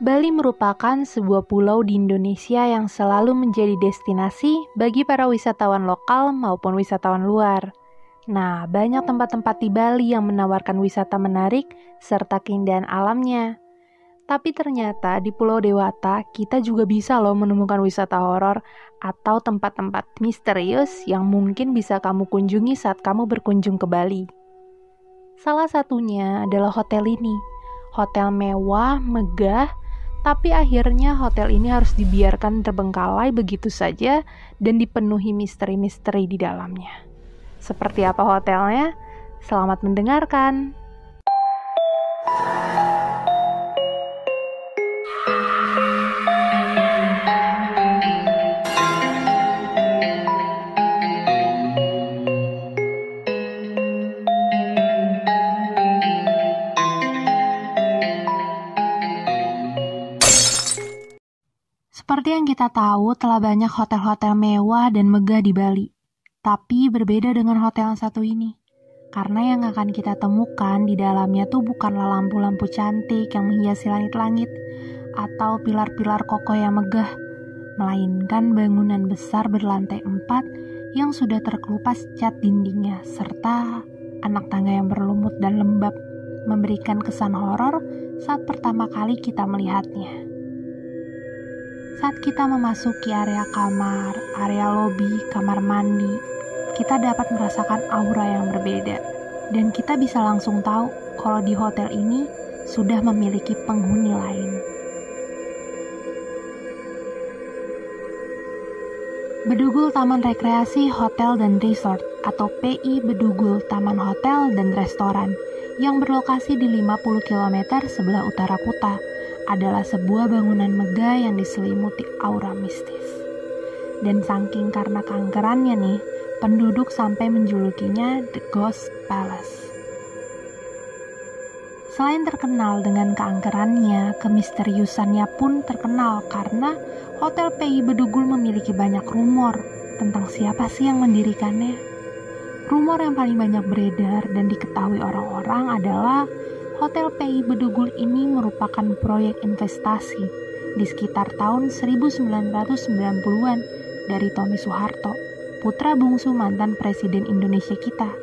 Bali merupakan sebuah pulau di Indonesia yang selalu menjadi destinasi bagi para wisatawan lokal maupun wisatawan luar. Nah, banyak tempat-tempat di Bali yang menawarkan wisata menarik serta keindahan alamnya. Tapi ternyata di Pulau Dewata kita juga bisa loh menemukan wisata horor atau tempat-tempat misterius yang mungkin bisa kamu kunjungi saat kamu berkunjung ke Bali. Salah satunya adalah hotel ini. Hotel mewah, megah, tapi akhirnya hotel ini harus dibiarkan terbengkalai begitu saja dan dipenuhi misteri-misteri di dalamnya. Seperti apa hotelnya? Selamat mendengarkan. Yang kita tahu, telah banyak hotel-hotel mewah dan megah di Bali. Tapi berbeda dengan hotel yang satu ini. Karena yang akan kita temukan di dalamnya tuh bukanlah lampu-lampu cantik yang menghiasi langit-langit atau pilar-pilar kokoh yang megah, melainkan bangunan besar berlantai empat yang sudah terkelupas cat dindingnya serta anak tangga yang berlumut dan lembab memberikan kesan horor saat pertama kali kita melihatnya. Saat kita memasuki area kamar, area lobi, kamar mandi, kita dapat merasakan aura yang berbeda. Dan kita bisa langsung tahu kalau di hotel ini sudah memiliki penghuni lain. Bedugul Taman Rekreasi Hotel dan Resort atau PI Bedugul Taman Hotel dan Restoran yang berlokasi di 50 km sebelah utara Kuta adalah sebuah bangunan megah yang diselimuti aura mistis. Dan saking karena kankerannya nih, penduduk sampai menjulukinya The Ghost Palace. Selain terkenal dengan keangkerannya, kemisteriusannya pun terkenal karena Hotel PI Bedugul memiliki banyak rumor tentang siapa sih yang mendirikannya. Rumor yang paling banyak beredar dan diketahui orang-orang adalah Hotel PI Bedugul ini merupakan proyek investasi di sekitar tahun 1990-an dari Tommy Soeharto, putra bungsu mantan Presiden Indonesia kita.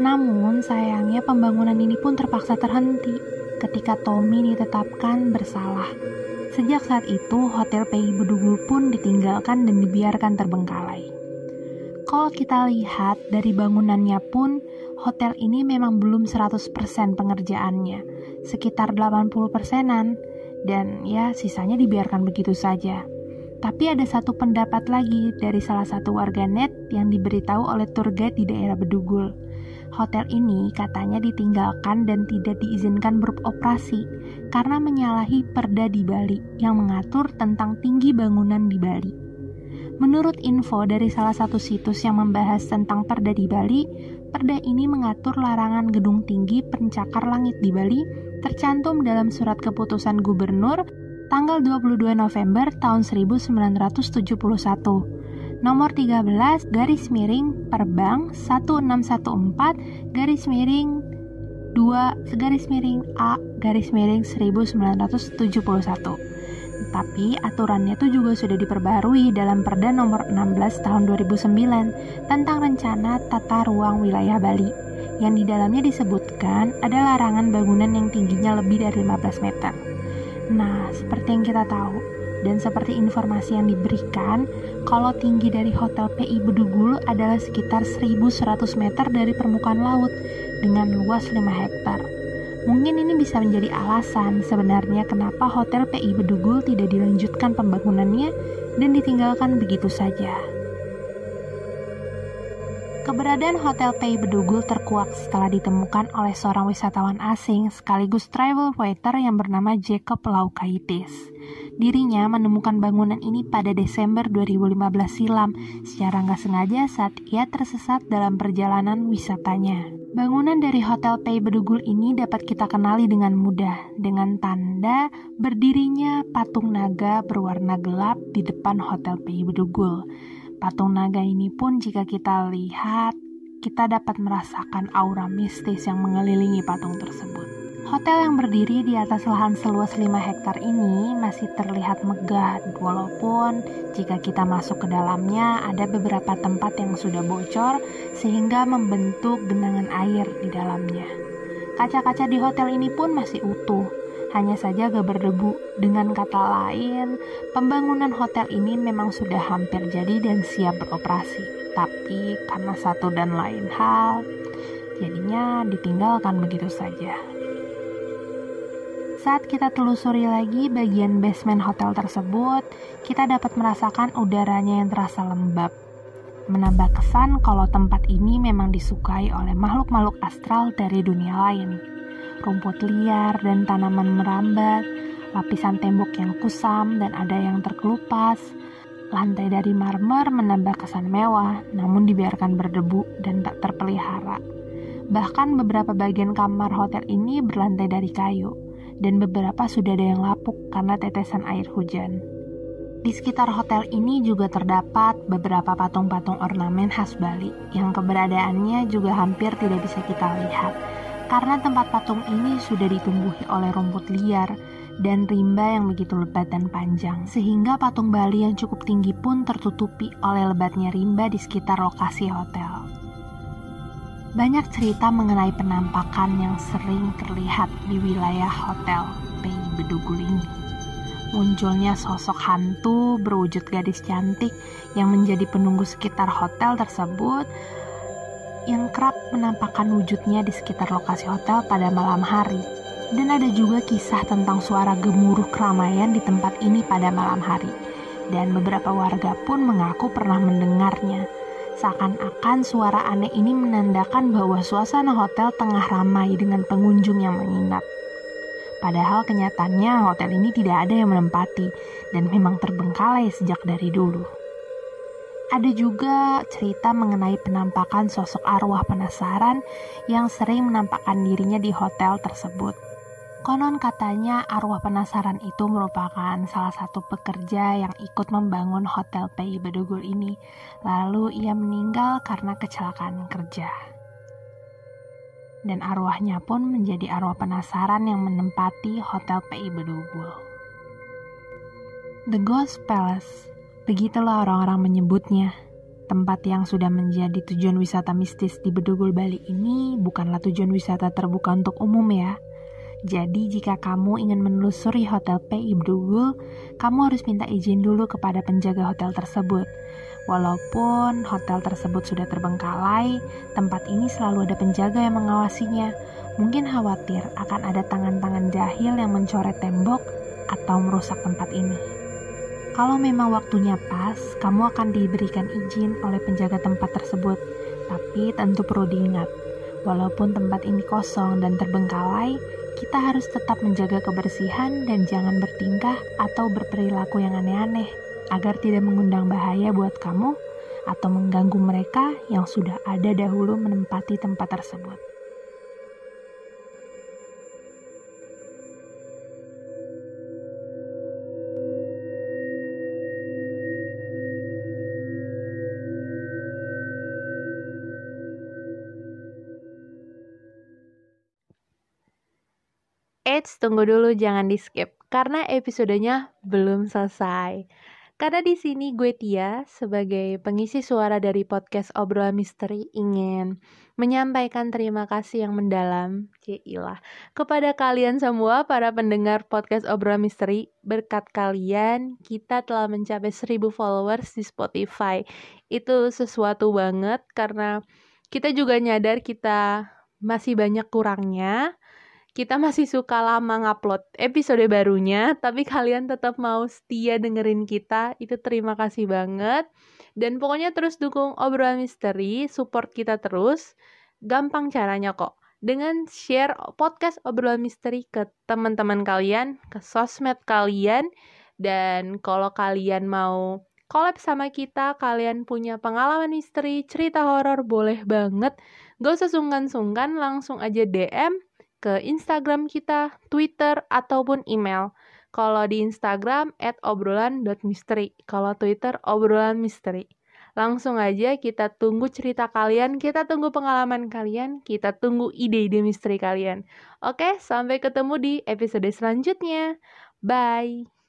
Namun sayangnya pembangunan ini pun terpaksa terhenti ketika Tommy ditetapkan bersalah. Sejak saat itu, Hotel PI Bedugul pun ditinggalkan dan dibiarkan terbengkalai. Kalau kita lihat dari bangunannya pun, hotel ini memang belum 100% pengerjaannya, sekitar 80 persenan, dan ya sisanya dibiarkan begitu saja. Tapi ada satu pendapat lagi dari salah satu warga net yang diberitahu oleh tour guide di daerah Bedugul. Hotel ini katanya ditinggalkan dan tidak diizinkan beroperasi karena menyalahi perda di Bali yang mengatur tentang tinggi bangunan di Bali. Menurut info dari salah satu situs yang membahas tentang perda di Bali, Perda ini mengatur larangan gedung tinggi pencakar langit di Bali tercantum dalam surat keputusan gubernur tanggal 22 November tahun 1971 nomor 13 garis miring perbang 1614 garis miring 2 garis miring A garis miring 1971 tapi aturannya itu juga sudah diperbarui dalam Perda nomor 16 tahun 2009 tentang rencana tata ruang wilayah Bali yang di dalamnya disebutkan ada larangan bangunan yang tingginya lebih dari 15 meter. Nah, seperti yang kita tahu dan seperti informasi yang diberikan, kalau tinggi dari Hotel PI Bedugul adalah sekitar 1100 meter dari permukaan laut dengan luas 5 hektar. Mungkin ini bisa menjadi alasan sebenarnya kenapa Hotel PI Bedugul tidak dilanjutkan pembangunannya dan ditinggalkan begitu saja. Keberadaan Hotel PI Bedugul terkuak setelah ditemukan oleh seorang wisatawan asing sekaligus travel writer yang bernama Jacob Laukaitis. Dirinya menemukan bangunan ini pada Desember 2015 silam secara nggak sengaja saat ia tersesat dalam perjalanan wisatanya. Bangunan dari Hotel Pei Bedugul ini dapat kita kenali dengan mudah dengan tanda berdirinya patung naga berwarna gelap di depan Hotel Pei Bedugul. Patung naga ini pun jika kita lihat, kita dapat merasakan aura mistis yang mengelilingi patung tersebut. Hotel yang berdiri di atas lahan seluas 5 hektar ini masih terlihat megah walaupun jika kita masuk ke dalamnya ada beberapa tempat yang sudah bocor sehingga membentuk genangan air di dalamnya. Kaca-kaca di hotel ini pun masih utuh, hanya saja gak berdebu. Dengan kata lain, pembangunan hotel ini memang sudah hampir jadi dan siap beroperasi. Tapi karena satu dan lain hal, jadinya ditinggalkan begitu saja. Saat kita telusuri lagi bagian basement hotel tersebut, kita dapat merasakan udaranya yang terasa lembab. Menambah kesan kalau tempat ini memang disukai oleh makhluk-makhluk astral dari dunia lain. Rumput liar dan tanaman merambat, lapisan tembok yang kusam dan ada yang terkelupas, lantai dari marmer menambah kesan mewah namun dibiarkan berdebu dan tak terpelihara. Bahkan beberapa bagian kamar hotel ini berlantai dari kayu dan beberapa sudah ada yang lapuk karena tetesan air hujan. Di sekitar hotel ini juga terdapat beberapa patung-patung ornamen khas Bali yang keberadaannya juga hampir tidak bisa kita lihat karena tempat patung ini sudah ditumbuhi oleh rumput liar dan rimba yang begitu lebat dan panjang sehingga patung Bali yang cukup tinggi pun tertutupi oleh lebatnya rimba di sekitar lokasi hotel. Banyak cerita mengenai penampakan yang sering terlihat di wilayah hotel Pei Bedugul ini. Munculnya sosok hantu berwujud gadis cantik yang menjadi penunggu sekitar hotel tersebut yang kerap menampakkan wujudnya di sekitar lokasi hotel pada malam hari. Dan ada juga kisah tentang suara gemuruh keramaian di tempat ini pada malam hari. Dan beberapa warga pun mengaku pernah mendengarnya. Seakan-akan suara aneh ini menandakan bahwa suasana hotel tengah ramai dengan pengunjung yang menginap. Padahal kenyataannya hotel ini tidak ada yang menempati dan memang terbengkalai sejak dari dulu. Ada juga cerita mengenai penampakan sosok arwah penasaran yang sering menampakkan dirinya di hotel tersebut. Konon katanya arwah penasaran itu merupakan salah satu pekerja yang ikut membangun Hotel PI Bedugul ini. Lalu ia meninggal karena kecelakaan kerja. Dan arwahnya pun menjadi arwah penasaran yang menempati Hotel PI Bedugul. The Ghost Palace, begitulah orang-orang menyebutnya. Tempat yang sudah menjadi tujuan wisata mistis di Bedugul Bali ini bukanlah tujuan wisata terbuka untuk umum ya jadi jika kamu ingin menelusuri Hotel P Ibdugul, kamu harus minta izin dulu kepada penjaga hotel tersebut. Walaupun hotel tersebut sudah terbengkalai, tempat ini selalu ada penjaga yang mengawasinya. Mungkin khawatir akan ada tangan-tangan jahil yang mencoret tembok atau merusak tempat ini. Kalau memang waktunya pas, kamu akan diberikan izin oleh penjaga tempat tersebut. Tapi tentu perlu diingat, walaupun tempat ini kosong dan terbengkalai, kita harus tetap menjaga kebersihan dan jangan bertingkah atau berperilaku yang aneh-aneh agar tidak mengundang bahaya buat kamu atau mengganggu mereka yang sudah ada dahulu menempati tempat tersebut. Tunggu dulu jangan di skip karena episodenya belum selesai. Karena di sini gue Tia sebagai pengisi suara dari podcast Obrolan Misteri ingin menyampaikan terima kasih yang mendalam, cilah, kepada kalian semua para pendengar podcast Obrolan Misteri. Berkat kalian, kita telah mencapai 1000 followers di Spotify. Itu sesuatu banget karena kita juga nyadar kita masih banyak kurangnya kita masih suka lama ngupload episode barunya, tapi kalian tetap mau setia dengerin kita, itu terima kasih banget. Dan pokoknya terus dukung obrolan misteri, support kita terus. Gampang caranya kok. Dengan share podcast obrolan misteri ke teman-teman kalian, ke sosmed kalian, dan kalau kalian mau collab sama kita, kalian punya pengalaman misteri, cerita horor, boleh banget. Gak usah sungkan-sungkan, langsung aja DM ke Instagram kita, Twitter, ataupun email. Kalau di Instagram, at obrolan.misteri. Kalau Twitter, obrolan misteri. Langsung aja kita tunggu cerita kalian, kita tunggu pengalaman kalian, kita tunggu ide-ide misteri kalian. Oke, sampai ketemu di episode selanjutnya. Bye.